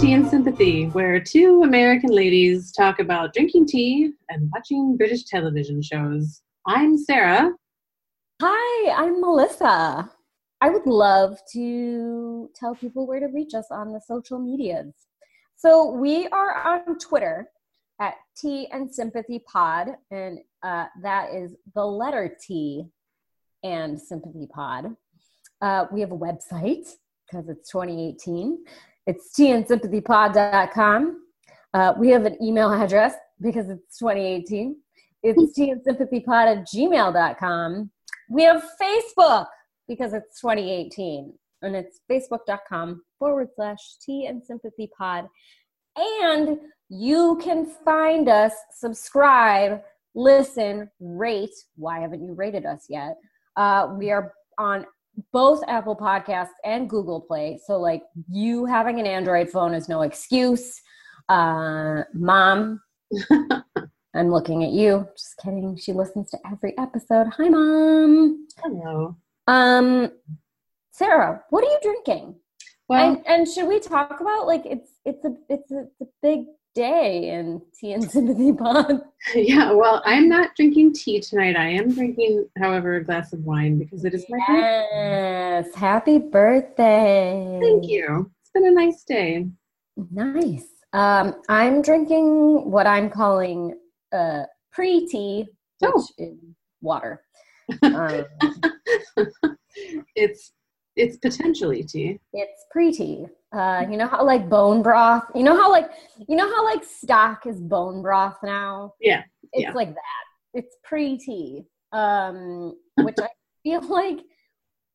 Tea and Sympathy, where two American ladies talk about drinking tea and watching British television shows. I'm Sarah. Hi, I'm Melissa. I would love to tell people where to reach us on the social medias. So we are on Twitter at Tea and Sympathy Pod, and uh, that is the letter T and Sympathy Pod. Uh, we have a website because it's 2018. It's teaandsympathypod.com. Uh, we have an email address because it's 2018. It's teaandsympathypod at gmail.com. We have Facebook because it's 2018 and it's facebook.com forward slash tea and sympathy pod. And you can find us, subscribe, listen, rate. Why haven't you rated us yet? Uh, we are on both Apple Podcasts and Google Play. So, like, you having an Android phone is no excuse. Uh, Mom, I'm looking at you. Just kidding. She listens to every episode. Hi, Mom. Hello. Um, Sarah, what are you drinking? Well, and, and should we talk about like it's it's a it's a, it's a big day in tea and sympathy pod. yeah, well, I'm not drinking tea tonight. I am drinking, however, a glass of wine because it is my birthday. Yes, happy birthday! Thank you. It's been a nice day. Nice. Um, I'm drinking what I'm calling uh, pre tea, which Oh. is water. Um, it's it's potentially tea. it's pre tea. Uh, you know how like bone broth. You know how like you know how like stock is bone broth now. Yeah. It's Yeah. like that. It's pre tea, um, which I feel like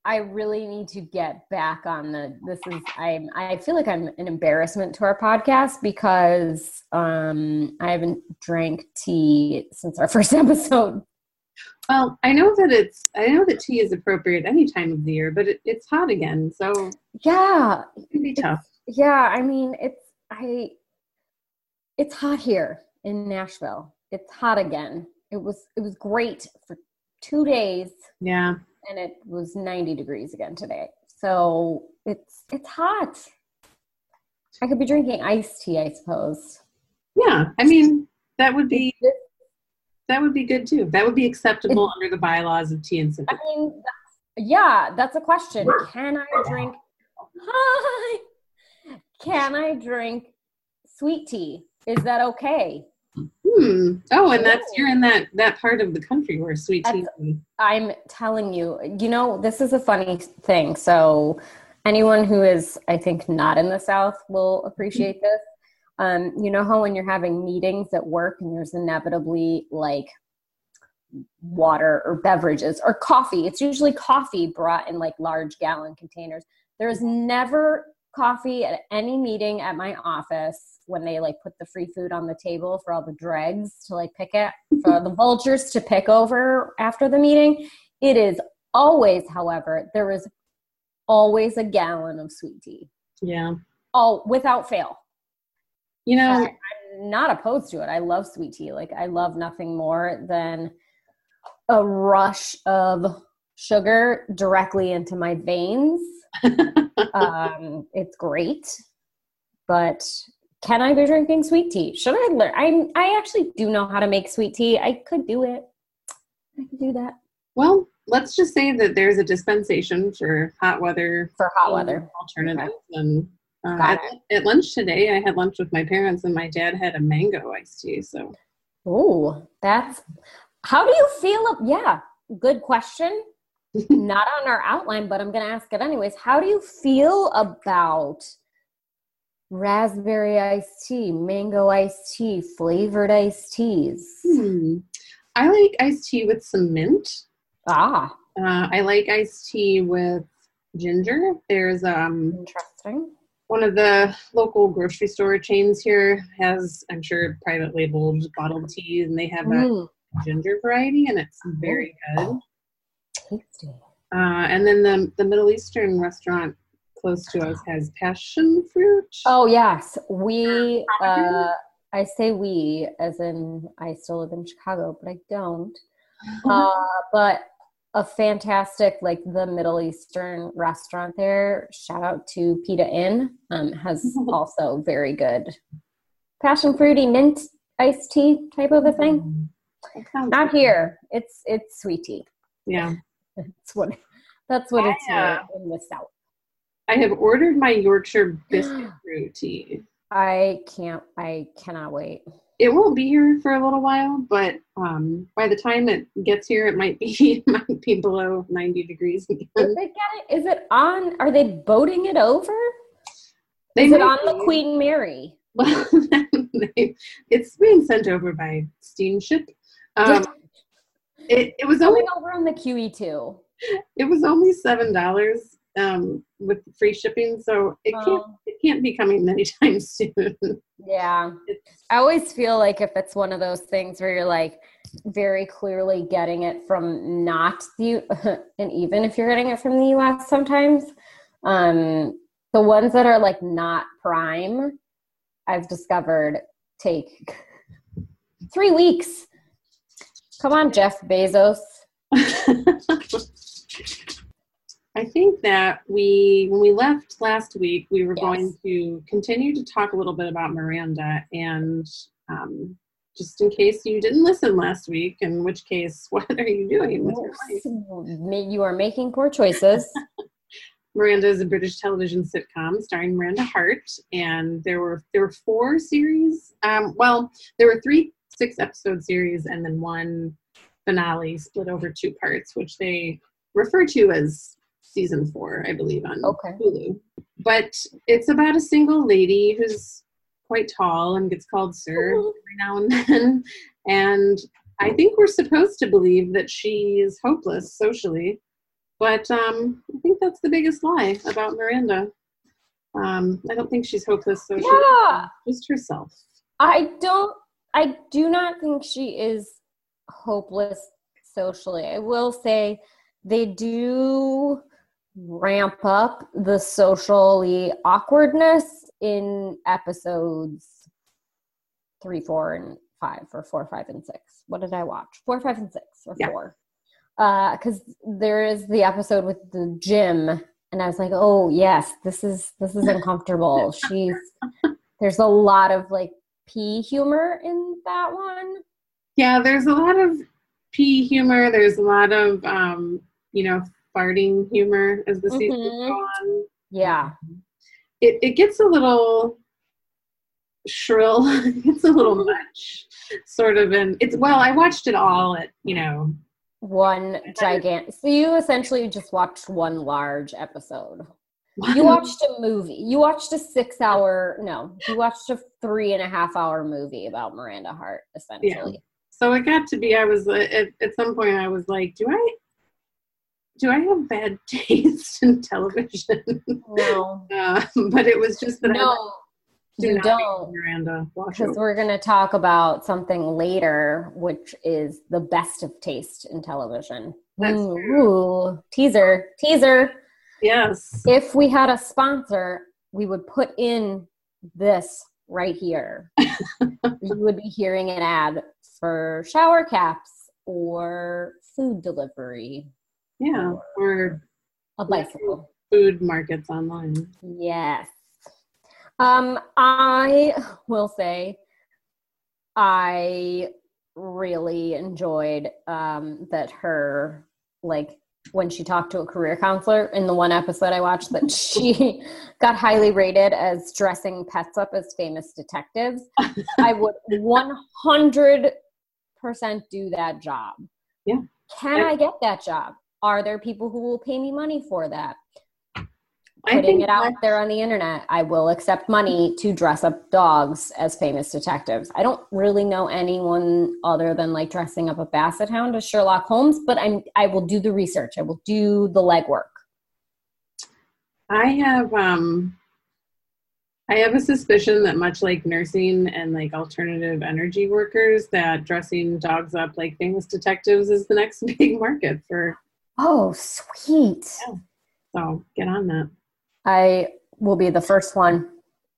I really need to get back on the. This is I'm. I feel like I'm an embarrassment to our podcast because um, I haven't drank tea since our first episode. Well, I know that it's I know that tea is appropriate any time of the year, but it, it's hot again, so Yeah, it can be tough. yeah. I mean, it's I. It's hot here in Nashville. It's hot again. It was it was great for two days. Yeah. and it was 90 degrees again today. So it's it's hot. I could be drinking iced tea, I suppose. Yeah. I mean, that would be that would be good too. That would be acceptable under the bylaws of tea and I sympathy. mean, yeah, that's a question. Can I drink? Hi. Can I drink sweet tea? Is that okay? Hmm. Oh, and that's you're in that that part of the country where sweet tea. Is. I'm telling you, you know, this is a funny thing. So, anyone who is, I think, not in the South will appreciate this. Um, you know how when you're having meetings at work and there's inevitably like water or beverages or coffee, it's usually coffee brought in like large gallon containers. There's never coffee at any meeting at my office when they like put the free food on the table for all the dregs to like pick it for the vultures to pick over after the meeting. It is always, however, there is always a gallon of sweet tea. Yeah. All without fail. You know, I- I'm not opposed to it. I love sweet tea. Like I love nothing more than a rush of sugar directly into my veins. um, it's great, but can I be drinking sweet tea? Should I learn? I I actually do know how to make sweet tea. I could do it. I could do that well, let's just say that there's a dispensation for hot weather for hot weather. alternatives. And uh, Got at, at lunch today, I had lunch with my parents, and my dad had a mango iced tea. So Oh, that's how do you feel? Yeah, good question. Not on our outline, but I'm going to ask it anyways. How do you feel about raspberry iced tea, mango iced tea, flavored iced teas? hmm. I like iced tea with some mint. Ah, Uh, I like iced tea with ginger. There's um interesting. One of the local grocery store chains here has I'm sure private labeled bottled teas, and they have a Mm, ginger variety, and it's very good. tasty. Uh, and then the the Middle Eastern restaurant close to us has passion fruit. Oh yes, we. Uh, I say we, as in I still live in Chicago, but I don't. Uh, but a fantastic like the Middle Eastern restaurant there. Shout out to Pita Inn. Um, has also very good passion fruity mint iced tea type of a thing. Not good. here. It's it's sweet tea. Yeah, that's what that's what it's uh, in the south. I have ordered my Yorkshire biscuit brew tea. I can't. I cannot wait it won't be here for a little while, but um, by the time it gets here, it might be it might be below ninety degrees again. Is it, it, is it on? Are they boating it over? They is it on be. the Queen Mary? Well, it's being sent over by steamship. Um, it, it was only over on the QE two. It was only seven dollars um, with free shipping, so it can't oh. it can't be coming anytime soon. Yeah, I always feel like if it's one of those things where you're like very clearly getting it from not the, and even if you're getting it from the U.S. sometimes, um, the ones that are like not prime, I've discovered take three weeks. Come on, Jeff Bezos. I think that we, when we left last week, we were yes. going to continue to talk a little bit about Miranda. And um, just in case you didn't listen last week, in which case, what are you doing with your life? You are making poor choices. Miranda is a British television sitcom starring Miranda Hart, and there were there were four series. Um, well, there were three six episode series, and then one finale split over two parts, which they refer to as season four, I believe, on okay. Hulu. But it's about a single lady who's quite tall and gets called sir every now and then. And I think we're supposed to believe that she is hopeless socially. But um, I think that's the biggest lie about Miranda. Um, I don't think she's hopeless socially. Yeah. Just herself. I don't, I do not think she is hopeless socially. I will say they do ramp up the socially awkwardness in episodes three, four, and five, or four, five, and six. What did I watch? Four, five, and six, or yeah. four. Because uh, there is the episode with the gym, and I was like, "Oh yes, this is this is uncomfortable." She's there's a lot of like pee humor in that one. Yeah, there's a lot of pee humor. There's a lot of um, you know farting humor as the mm-hmm. season goes on. Yeah. It it gets a little shrill. it's a little mm-hmm. much sort of and it's well, I watched it all at, you know, one gigantic so you essentially just watched one large episode you watched a movie you watched a six hour no you watched a three and a half hour movie about miranda hart essentially yeah. so it got to be i was at, at some point i was like do i do I have bad taste in television? No. uh, but it was just that no, I do you don't, Miranda. Because we're going to talk about something later, which is the best of taste in television. That's ooh, ooh, teaser, teaser. Yes. If we had a sponsor, we would put in this right here. you would be hearing an ad for shower caps or food delivery yeah, or a bicycle. Food markets online. Yes. Um, I will say I really enjoyed um, that her like when she talked to a career counselor in the one episode I watched that she got highly rated as dressing pets up as famous detectives. I would 100% do that job. Yeah. Can I, I get that job? Are there people who will pay me money for that? Putting it out there on the internet, I will accept money to dress up dogs as famous detectives. I don't really know anyone other than like dressing up a basset hound as Sherlock Holmes, but I'm I will do the research. I will do the legwork. I have um I have a suspicion that much like nursing and like alternative energy workers, that dressing dogs up like famous detectives is the next big market for Oh, sweet. Yeah. So get on that. I will be the first one.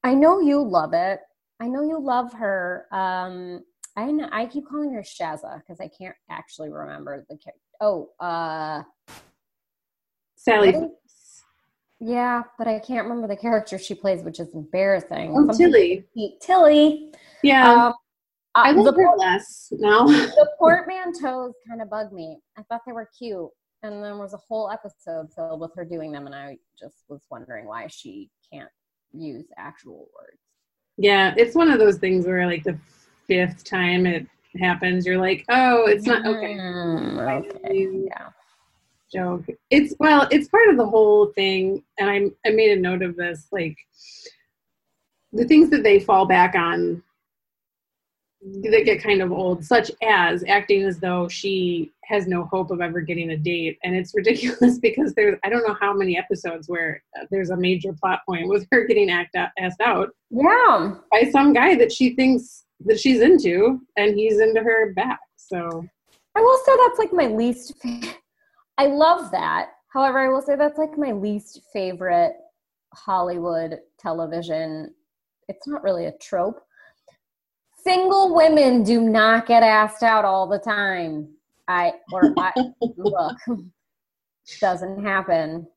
I know you love it. I know you love her. Um, I know, I keep calling her Shazza because I can't actually remember the character. Oh, uh, Sally. Yeah, but I can't remember the character she plays, which is embarrassing. Oh, Something- Tilly. Tilly. Yeah. Um, uh, I the, love her less now. the portmanteaus kind of bug me. I thought they were cute, and there was a whole episode filled with her doing them, and I just was wondering why she can't use actual words. yeah, it's one of those things where like the fifth time it happens, you're like, oh, it's not okay. Mm, okay. Yeah. joke. It's well, it's part of the whole thing, and I I made a note of this. Like the things that they fall back on that get kind of old, such as acting as though she has no hope of ever getting a date, and it's ridiculous because there's I don't know how many episodes where there's a major plot point with her getting act out, asked out Yeah. by some guy that she thinks that she's into, and he's into her back. So I will say that's like my least. Fa- I love that. However, I will say that's like my least favorite Hollywood television. It's not really a trope. Single women do not get asked out all the time. I or I look doesn't happen.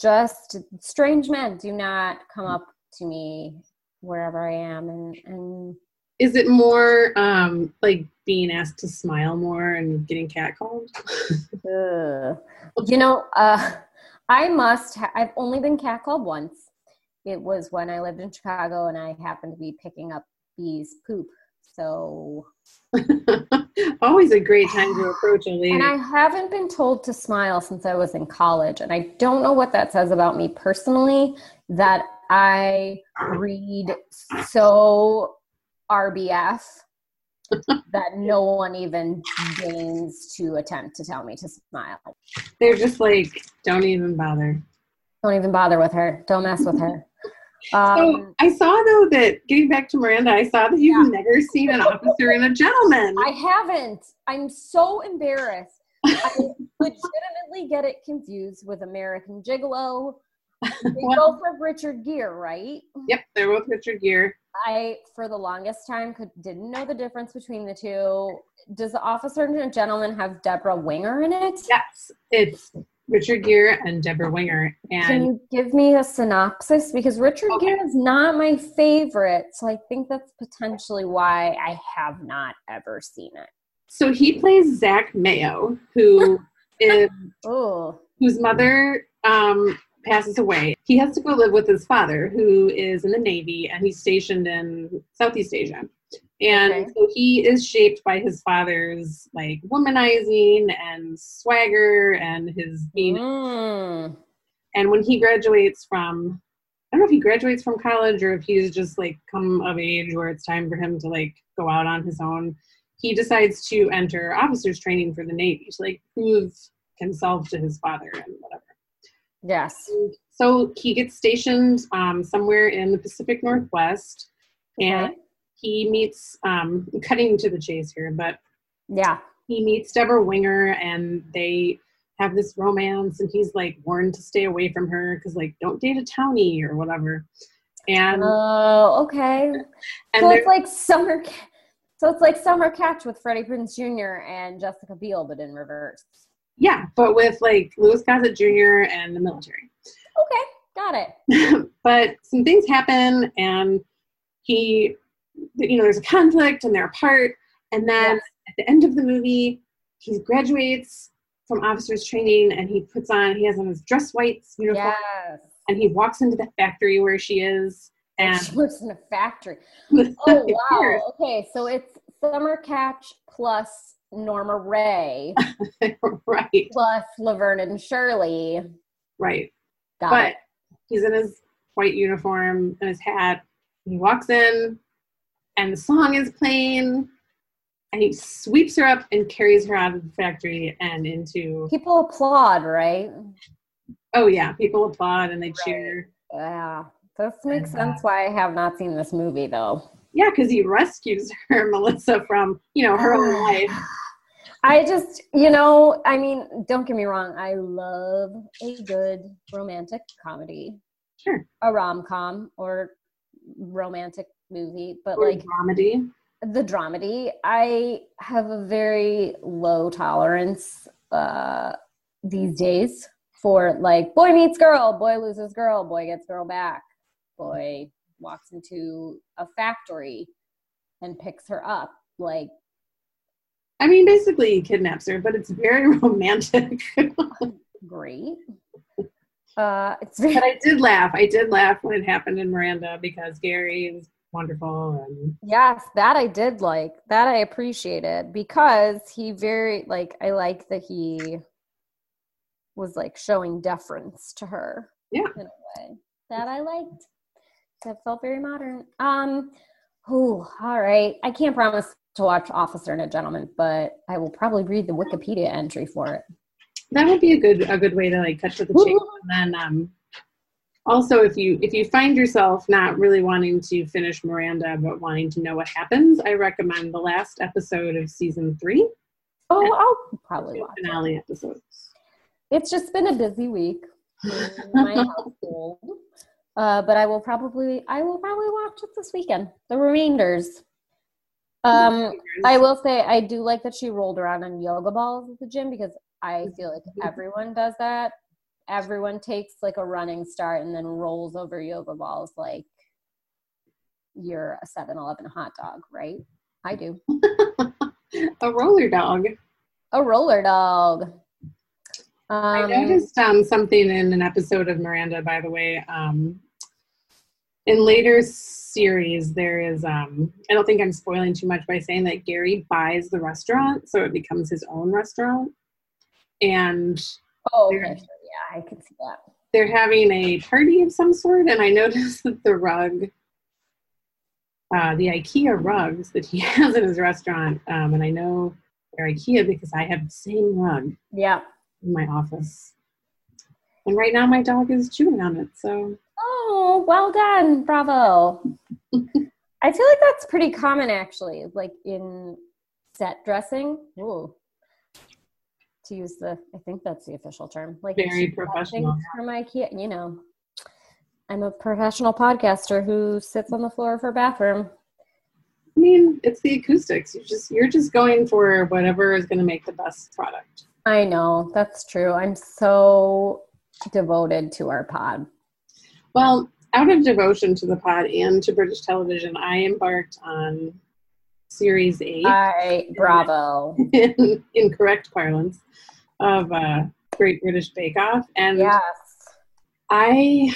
Just strange men do not come up to me wherever I am, and and is it more um like being asked to smile more and getting catcalled? You know, uh, I must. Ha- I've only been catcalled once. It was when I lived in Chicago, and I happened to be picking up bees' poop. So, Always a great time to approach a lady. and I haven't been told to smile since I was in college, and I don't know what that says about me personally. That I read so RBF that no one even deigns to attempt to tell me to smile. They're just like, don't even bother. Don't even bother with her. Don't mess with her. So Um, I saw though that getting back to Miranda, I saw that you've never seen an officer and a gentleman. I haven't. I'm so embarrassed. I legitimately get it confused with American Gigolo. They both have Richard Gere, right? Yep, they're both Richard Gere. I, for the longest time, could didn't know the difference between the two. Does the Officer and a Gentleman have Debra Winger in it? Yes, it's Richard Gere and Debra Winger. And Can you give me a synopsis? Because Richard Okay. Gere is not my favorite, so I think that's potentially why I have not ever seen it. so he plays Zach Mayo, who is Oh, whose mother um, passes away. He has to go live with his father, who is in the Navy, and he's stationed in Southeast Asia. And Okay. so he is shaped by his father's like womanizing and swagger and his being. Mm. And when he graduates from, I don't know if he graduates from college or if he's just like come of age where it's time for him to like go out on his own. He decides to enter officers training for the Navy to like prove himself to his father and whatever. Yes. So he gets stationed um, somewhere in the Pacific Northwest, and Okay. He meets, um, cutting to the chase here, but Yeah. he meets Debra Winger, and they have this romance, and he's like warned to stay away from her because, like, don't date a townie or whatever. And Oh, okay. and so it's like summer. So it's like Summer Catch with Freddie Prinze Jr. and Jessica Biel, but in reverse. yeah, but with like Louis Gossett Jr. and the military. Okay, got it. but some things happen and he you know there's a conflict and they're apart and then Yes. at the end of the movie he graduates from officers training and he puts on he has on his dress whites uniform Yes. and he walks into the factory where she is and She works in a factory. Oh wow. Okay, so it's Summer Catch plus Norma Rae right plus Laverne and Shirley. right Got but it. he's in his white uniform and his hat. He walks in, and the song is playing, and he sweeps her up and carries her out of the factory and into. People applaud, right? Oh yeah, people applaud and they cheer. Yeah. This makes And, uh, sense why I have not seen this movie though. Yeah, because he rescues her, Melissa, from you know her own life. I just, you know, I mean, don't get me wrong. I love a good romantic comedy, Sure, a rom com or romantic movie, but or like dramedy. the dramedy. I have a very low tolerance uh, these days for like boy meets girl, boy loses girl, boy gets girl back, boy walks into a factory and picks her up. Like, I mean, basically he kidnaps her, but it's very romantic. great. Uh, it's very- but I did laugh. I did laugh when it happened in Miranda because Gary is wonderful and yes, that I did like. That I appreciated because he very like. I like that he was like showing deference to her. Yeah. in a way that I liked. That felt very modern. Um, oh, all right. I can't promise to watch Officer and a Gentleman, but I will probably read the Wikipedia entry for it. that would be a good a good way to like cut to the chase. And then um also if you if you find yourself not really wanting to finish Miranda but wanting to know what happens, I recommend the last episode of season three. Oh, I'll probably watch it. finale episodes. It's just been a busy week my household. Uh, but I will probably I will probably watch it this weekend. The remainders. Um, I will say I do like that she rolled around on yoga balls at the gym because I feel like everyone does that. Everyone takes like a running start and then rolls over yoga balls like you're a 7-Eleven hot dog, right? I do. a roller dog. A roller dog. I Um, noticed um, something in an episode of Miranda, by the way. Um, in later series, there is, um, I don't think I'm spoiling too much by saying that Gary buys the restaurant, so it becomes his own restaurant. And oh, okay. Yeah, I can see that. they're having a party of some sort, and I noticed that the rug, uh, the IKEA rugs that he has in his restaurant, um, and I know they're IKEA because I have the same rug Yeah. in my office. And right now, my dog is chewing on it. So Oh, well done. Bravo. I feel like that's pretty common actually, like in set dressing. Ooh. To use the I think that's the official term. Like Very professional. things From IKEA, you know. I'm a professional podcaster who sits on the floor of her bathroom. I mean, it's the acoustics. You just you're just going for whatever is going to make the best product. I know, that's true. I'm so devoted to our pod. Well, out of devotion to the pod and to British television, I embarked on series eight. I bravo. in, in correct parlance of uh, Great British Bake Off, and Yes. I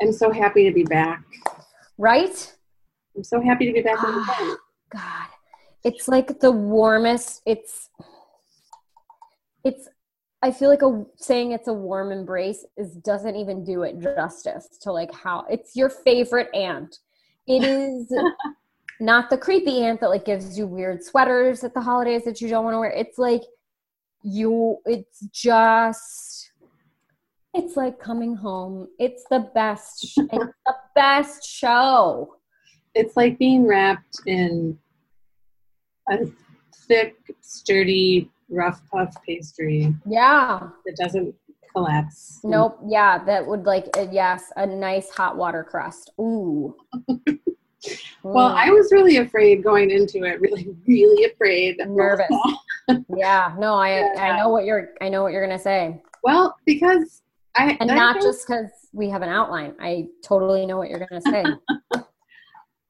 am so happy to be back. Right? I'm so happy to be back on the phone. God, it's like the warmest. It's, it's. I feel like a saying it's a warm embrace is doesn't even do it justice to like how it's your favorite aunt. It is not the creepy aunt that like gives you weird sweaters at the holidays that you don't want to wear. It's like you. It's just. It's like coming home. It's the best. It's the best show. It's like being wrapped in a thick, sturdy, rough puff pastry Yeah. that doesn't collapse. Nope. Yeah, that would like yes, a nice hot water crust. Ooh. Well, I was really afraid going into it. Really, really afraid. Nervous. yeah. No, I I know what you're I know what you're gonna say, Well, because I and I not think just because we have an outline. I totally know what you're gonna say.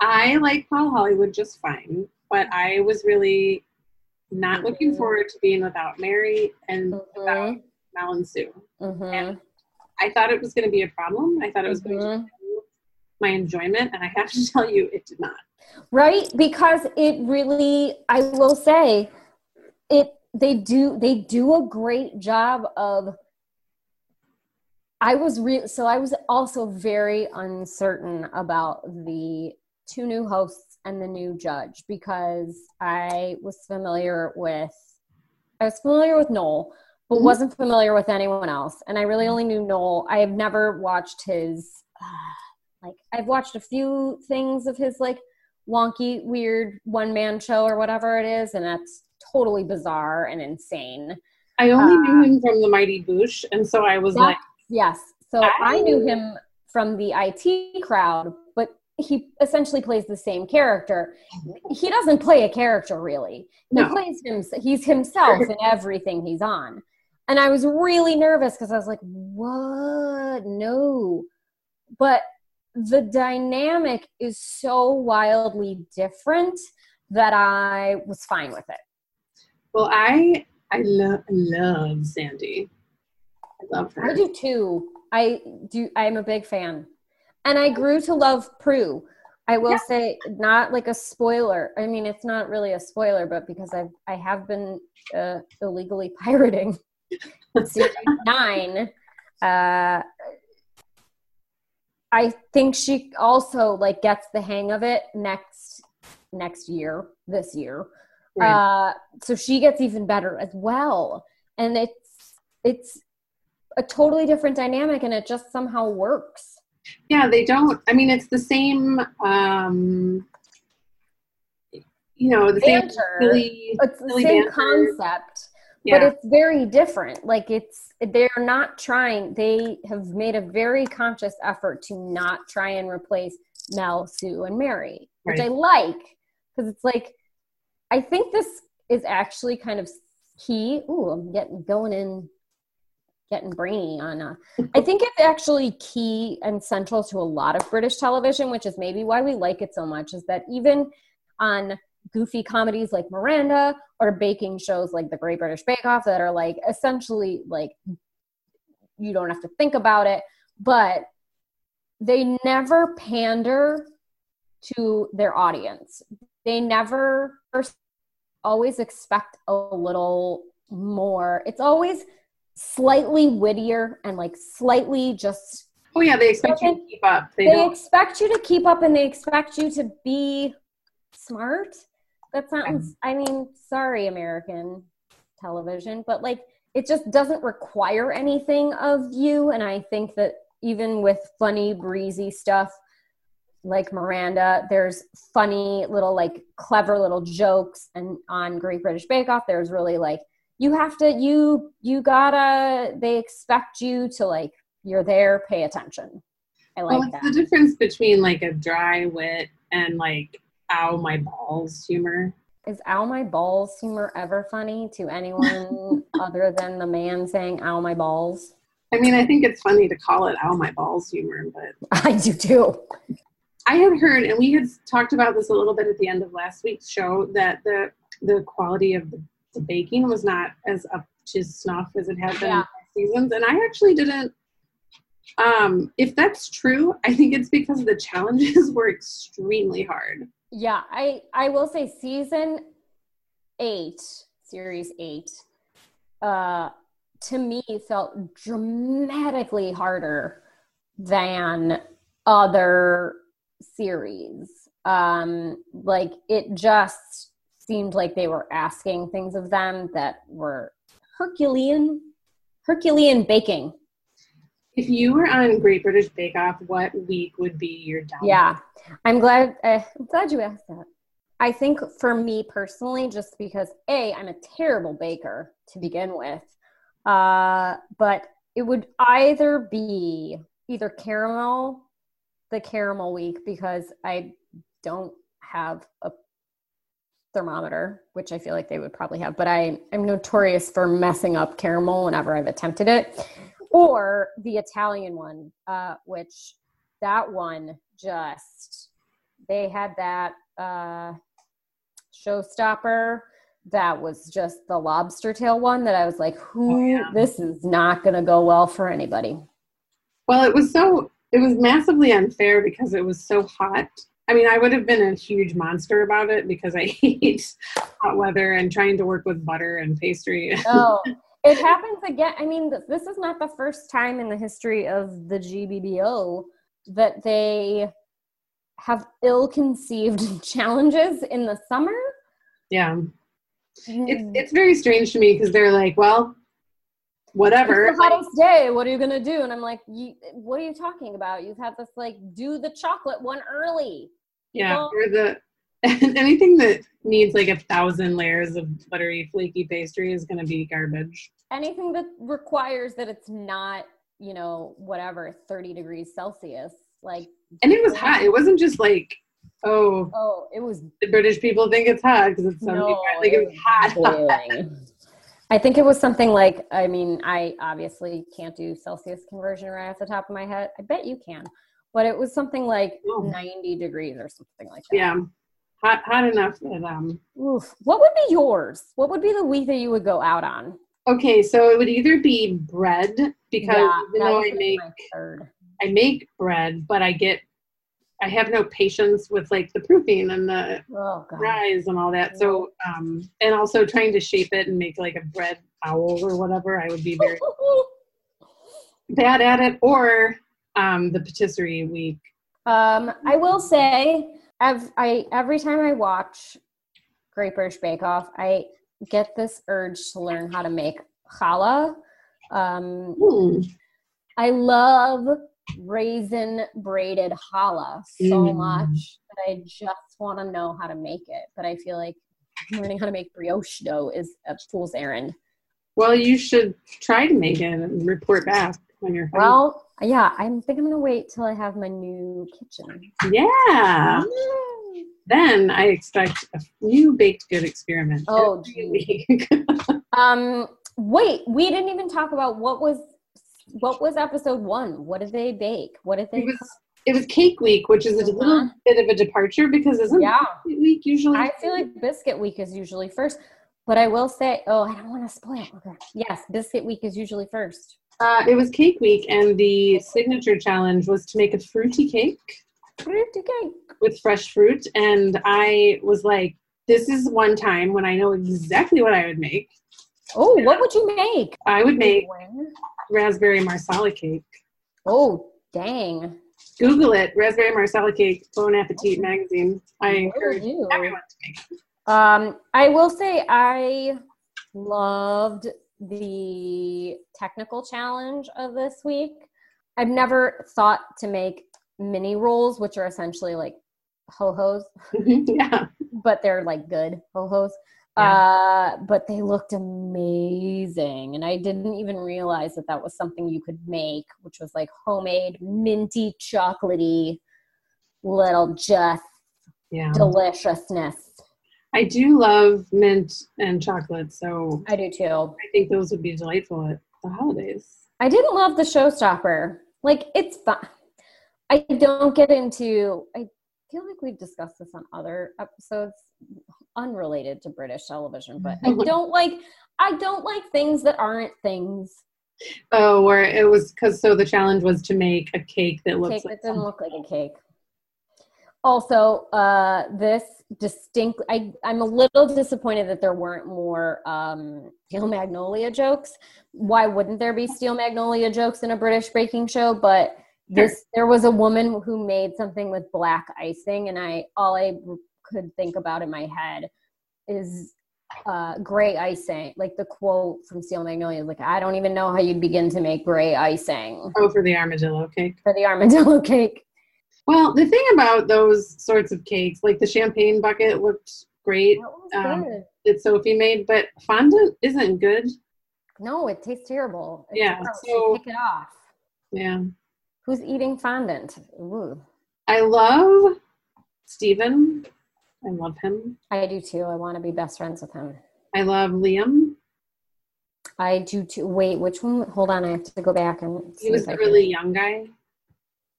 I like Paul Hollywood just fine, but I was really not looking Mhm. forward to being without Mary and without Mhm. Mel and Sue. Mhm. I thought it was going to be a problem. I thought it was going to Mhm. ruin my enjoyment, and I have to tell you, it did not. Right? Because it really, I will say, it they do they do a great job of. I was real, so I was also very uncertain about the two new hosts and the new judge because I was familiar with, I was familiar with Noel, but Mhm. wasn't familiar with anyone else, and I really only knew Noel. I have never watched his, like I've watched a few things of his like wonky, weird one man show or whatever it is, and that's totally bizarre and insane. I only Uh, knew him from the Mighty Boosh, and so I was like, Yes. So I- I knew him from the IT crowd, but he essentially plays the same character. He doesn't play a character really. He No. plays him. He's himself in everything he's on. And I was really nervous because I was like, "What? No!" But the dynamic is so wildly different that I was fine with it. Well, I I love love Sandy. I love her. I do too. I do. I'm a big fan, and I grew to love Prue. I will Yeah. say, not like a spoiler. I mean, it's not really a spoiler, but because I've I have been uh, illegally pirating nine. Uh, I think she also like gets the hang of it next next year, this year. Right. Uh, so she gets even better as well, and it's it's a totally different dynamic, and it just somehow works. yeah, they don't. I mean, it's the same. um You know, the same silly. It's the silly same banter. concept, but it's very different. Like it's they're not trying. They have made a very conscious effort to not try and replace Mel, Sue, and Mary, which I like because it's like I think this is actually kind of key. Ooh, I'm getting going in, getting brainy on. Uh, I think it's actually key and central to a lot of British television, which is maybe why we like it so much. Is that even on goofy comedies like Miranda or baking shows like The Great British Bake Off that are like essentially like you don't have to think about it, but they never pander to their audience. They never always expect a little more. It's always slightly wittier and like slightly just oh yeah, they expect you to keep up. They, they expect you to keep up and they expect you to be smart. That sounds, I mean, sorry, American television, but like it just doesn't require anything of you. And I think that even with funny, breezy stuff like Miranda, there's funny little, like clever little jokes. And on Great British Bake Off, there's really like, you have to, you, you gotta, they expect you to like, you're there, pay attention. I like well, that. the difference between like a dry wit and like ow my balls humor. Is ow my balls humor ever funny to anyone other than the man saying ow my balls? I mean, I think it's funny to call it ow my balls humor, but I do too. I had heard, and we had talked about this a little bit at the end of last week's show, that the the quality of the, the baking was not as up to snuff as it had been in Yeah. seasons. And I actually didn't. Um, if that's true, I think it's because the challenges were extremely hard. Yeah, I I will say season 8, series 8 uh to me felt dramatically harder than other series. Um like it just seemed like they were asking things of them that were Herculean Herculean baking. If you were on Great British Bake Off, what week would be your down? Yeah, I'm glad. Uh, I'm glad you asked that. I think for me personally, just because a I'm a terrible baker to begin with, uh, but it would either be either caramel, the caramel week because I don't have a thermometer, which I feel like they would probably have, but I I'm notorious for messing up caramel whenever I've attempted it, or the Italian one, uh, which that one just they had that uh showstopper that was just the lobster tail one that I was like, who Oh, yeah. this is not gonna go well for anybody. Well, it was so it was massively unfair because it was so hot. I mean, I would have been a huge monster about it because I hate hot weather and trying to work with butter and pastry. Oh, it happens again. I mean, this is not the first time in the history of the GBBO that they have ill-conceived challenges in the summer. yeah, hmm. it's it's very strange to me because they're like, well, whatever. It's the hottest day. What are you gonna do? And I'm like, you, what are you talking about? You've had this like do the chocolate one early. yeah, People- or the anything that needs like a thousand layers of buttery flaky pastry is going to be garbage. anything that requires that it's not, you know, whatever, 30 degrees Celsius. Like, And it was hot. It wasn't just like, oh, Oh, it was the British people think it's hot because it's 75. No, like it it was hot. I think it was something like, I mean, I obviously can't do Celsius conversion right off the top of my head. I bet you can. But it was something like Oh. 90 degrees or something like that. yeah. Hot, hot enough that, um, Oof. What would be yours? What would be the week that you would go out on? okay. So it would either be bread because even that though I make. I make bread, but I get, I have no patience with like the proofing and the Oh and all that. So, um, and also trying to shape it and make like a bread owl or whatever, I would be very bad at it. Or um, the patisserie week. Um, I will say, ev- I every time I watch Great British Bake Off, I get this urge to learn how to make challah. Um, Hmm. I love raisin braided challah so Mm. much that I just want to know how to make it. But I feel like learning how to make brioche dough is a fool's errand. Well, you should try to make it and report back when you're Well, yeah, I think I'm gonna wait till I have my new kitchen. yeah. Then I expect a new baked good experiment. Oh. Um, wait, we didn't even talk about what was what was episode one. What did they bake? What did they? it was it was cake week, which is a little Uh-huh. bit of a departure because isn't yeah, Biscuit week usually? I feel like biscuit week is usually first, but I will say, oh, I don't want to spoil. Okay, yes, biscuit week is usually first. Uh, it was cake week, and the signature challenge was to make a fruity cake Fruity cake. with fresh fruit. And I was like, this is one time when I know exactly what I would make. Oh, what would you make? I would make raspberry marsala cake. Oh, dang. Google it, raspberry marsala cake, Bon Appetit magazine. I encourage everyone to make it. Um, I will say I loved the technical challenge of this week. I've never thought to make mini rolls, which are essentially like ho hos, yeah. but they're like good ho hos. Yeah. Uh, but they looked amazing, and I didn't even realize that that was something you could make, which was like homemade, minty, chocolatey, little just Yeah. deliciousness. I do love mint and chocolate, so I do too. I think those would be delightful at the holidays. I didn't love the showstopper. Like it's fun. I don't get into. I feel like we've discussed this on other episodes, unrelated to British television. But I mm-hmm. don't like. I don't like things that aren't things. Oh, where it was because so the challenge was to make a cake that looks Cake like that didn't look like a cake. Also, uh, this distinct. I I'm a little disappointed that there weren't more um, Steel Magnolia jokes. Why wouldn't there be Steel Magnolia jokes in a British baking show? But this there was a woman who made something with black icing, and I all I could think about in my head is uh, gray icing. Like the quote from Steel Magnolia, like I don't even know how you'd begin to make gray icing oh for the armadillo cake. for the armadillo cake. Well, the thing about those sorts of cakes, like the champagne bucket, looked great That Um, that Sophie made, but fondant isn't good. No, it tastes terrible. It's Yeah, gross. so- pick it off. Yeah, Who's eating fondant? Ooh. I love Steven. I love him. I do too. I want to be best friends with him. I love Liam. I do too. Wait, which one? Hold on, I have to go back and see He was the really young guy.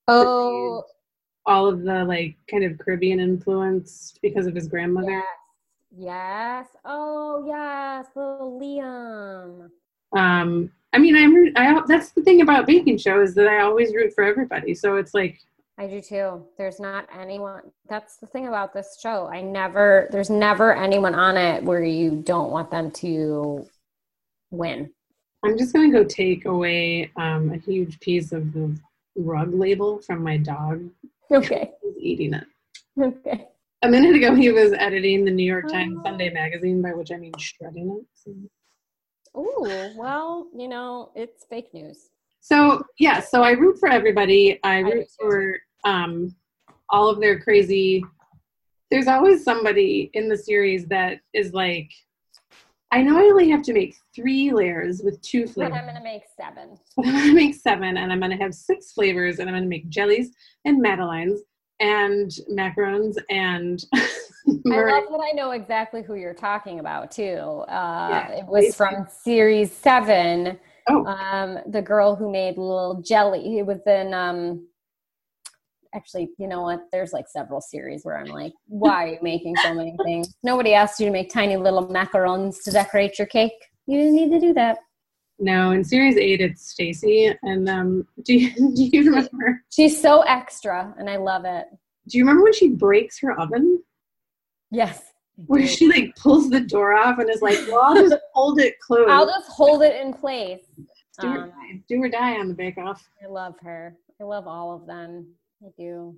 Oh, All of the like kind of Caribbean influence because of his grandmother. yes, yes. Oh, yes, little Liam. Um, I mean, I'm I that's the thing about baking show is that I always root for everybody. So it's like I do too. There's not anyone. That's the thing about this show. I never. There's never anyone on it where you don't want them to win. I'm just gonna go take away um, a huge piece of the rug label from my dog. Okay. He's eating it. Okay. A minute ago, he was editing the New York Times Oh. Sunday magazine, by which I mean shredding it. So. Oh, well, you know, it's fake news. So yeah, so I root for everybody. I root too. for um, all of their crazy. There's always somebody in the series that is like, I know I only have to make three layers with two flavors. But. I'm gonna make seven. I'm gonna make seven, and I'm gonna have six flavors, and I'm gonna make jellies and madeleines and macarons and. I love that I know exactly who you're talking about too. Uh, Yeah, it was please from series seven. Oh. Um, the girl who made little jelly. It was in. Um, actually, you know what? There's like several series where I'm like, why are you making so many things? Nobody asked you to make tiny little macarons to decorate your cake. You didn't need to do that. No, in series eight, it's Stacey, and um, do you do you remember? She's so extra, and I love it. Do you remember when she breaks her oven? Yes. Where she like pulls the door off and is like, "Well, I'll just hold it closed." I'll just hold it in place. do, or Um, die. do or die on the Bake Off. I love her. I love all of them. I do.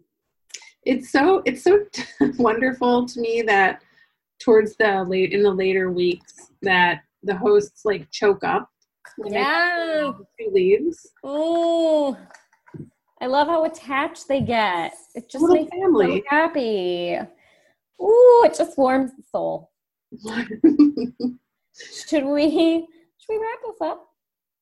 It's so it's so wonderful to me that towards the late in the later weeks that the hosts like choke up. Yeah. two leaves. Oh, I love how attached they get. It just makes me family. so happy. Ooh, it just warms the soul. Should we? Should we wrap this up?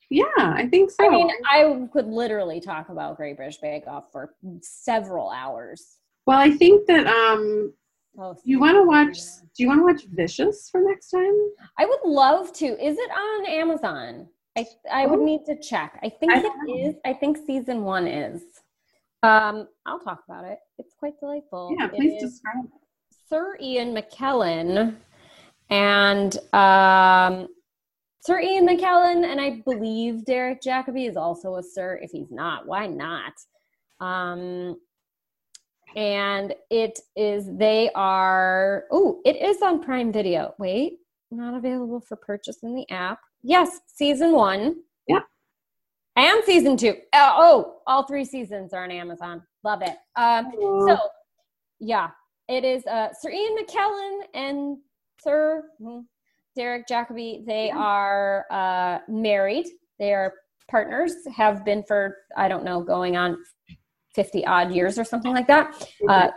Yeah, I think so. I mean, I could literally talk about Great British Bake Off for several hours. well, I think that um, Oh, you want to watch. Do you want to watch Vicious for next time? I would love to. Is it on Amazon? I I would Oh. need to check. I think I it know. is. I think season one is. Um, I'll talk about it. It's quite delightful. Yeah, please is describe. Sir Ian McKellen and um, Sir Ian McKellen, and I believe Derek Jacobi is also a Sir. If he's not, why not? Um, and it is, they are, oh, it is on Prime Video. Wait, not available for purchase in the app. Yes, season one. Yep. And season two. Uh, oh, all three seasons are on Amazon. Love it. Um, so, yeah, it is uh, Sir Ian McKellen and Sir hmm, Derek Jacobi. They Yeah. are uh, married. They are partners. Have been for I don't know, going on fifty odd years or something like that. Uh,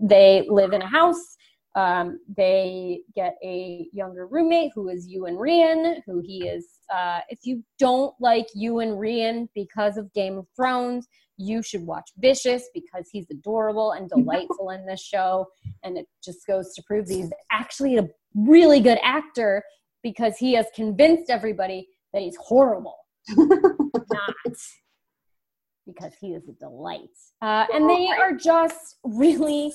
they live in a house. Um, they get a younger roommate who is Iwan Rheon, who he is. Uh, if you don't like Iwan Rheon because of Game of Thrones, you should watch Vicious because he's adorable and delightful in this show. And it just goes to prove that he's actually a really good actor because he has convinced everybody that he's horrible. Not because he is a delight. Uh, and they are just really,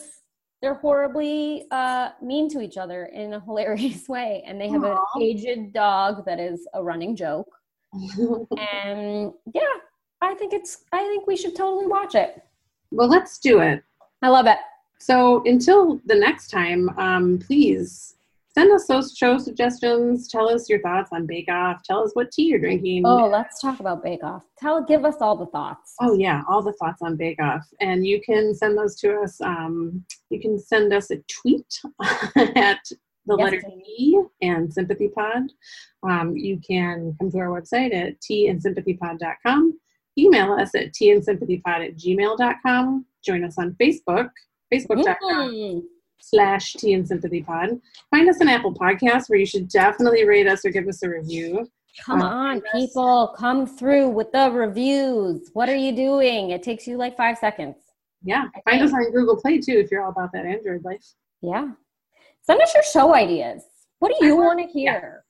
they're horribly uh, mean to each other in a hilarious way. And they have an aged dog that is a running joke. And yeah, I think it's, I think we should totally watch it. well, let's do it. I love it. So until the next time, um, please send us those show suggestions. Tell us your thoughts on Bake Off. Tell us what tea you're drinking. Oh, let's talk about Bake Off. Tell, give us all the thoughts. Oh yeah, all the thoughts on Bake Off, and you can send those to us. Um, you can send us a tweet at the Yes, letter. T and Sympathy Pod. Um, you can come to our website at tandsympathypod.com. Email us at tandsympathypod at gmail.com. Join us on Facebook, facebook.com Mm. Slash tea and sympathy pod. Find us on Apple Podcasts where you should definitely rate us or give us a review. Come Uh, on, people, come through with the reviews. What are you doing? It takes you like five seconds. Yeah. I Find us on Google Play too if you're all about that Android life. Yeah. Send us your show ideas. What do you want to hear?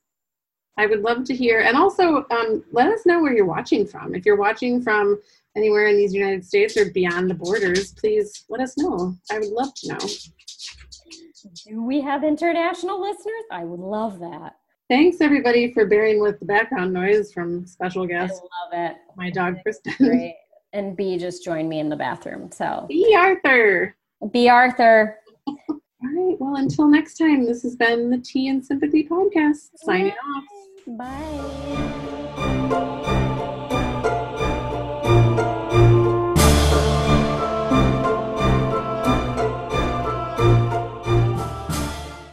I would love to hear. And also, um, let us know where you're watching from. If you're watching from anywhere in these United States or beyond the borders, please let us know. I would love to know. Do we have international listeners? I would love that. Thanks everybody for bearing with the background noise from special guests. I love it. my dog Kristen. Great. And B just joined me in the bathroom. So, Bea Arthur. Bea Arthur. All right. Well, until next time, this has been the Tea and Sympathy podcast. Signing off. Bye.